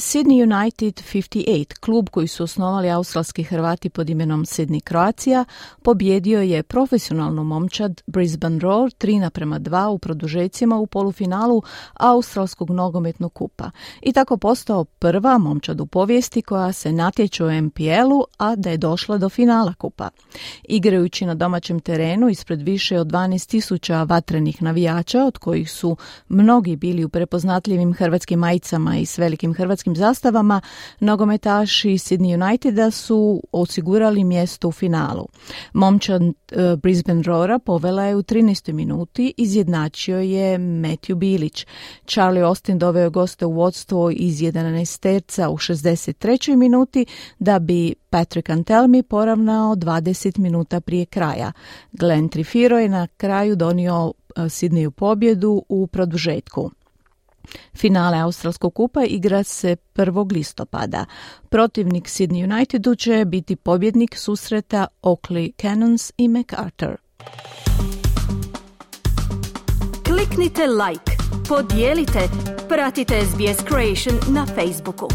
Sydney United 58, klub koji su osnovali australski Hrvati pod imenom Sydney Croatia, pobjedio je profesionalnu momčad Brisbane Roar 3 naprema 2 u produžecima u polufinalu australskog nogometnog kupa i tako postao prva momčad u povijesti koja se natječe u MPL-u, a da je došla do finala kupa. Igrajući na domaćem terenu ispred više od 12.000 vatrenih navijača, od kojih su mnogi bili u prepoznatljivim hrvatskim majicama i s velikim hrvatskim zastavama, nogometaši Sydney Uniteda su osigurali mjesto u finalu. Momčad uh, Brisbane Rora povela je u 13. minuti, izjednačio je Matthew Bilić. Charlie Austin doveo goste u vodstvo iz 11 terca u 63. minuti da bi Patrick Antelmi poravnao 20 minuta prije kraja. Glenn Trifiro je na kraju donio uh, Sydneyu pobjedu u produžetku. Finale Australskog kupa igra se 1. listopada. Protivnik Sydney Unitedu će biti pobjednik susreta Oakley Cannons i MacArthur. Kliknite like, podijelite, pratite SBS Creation na Facebooku.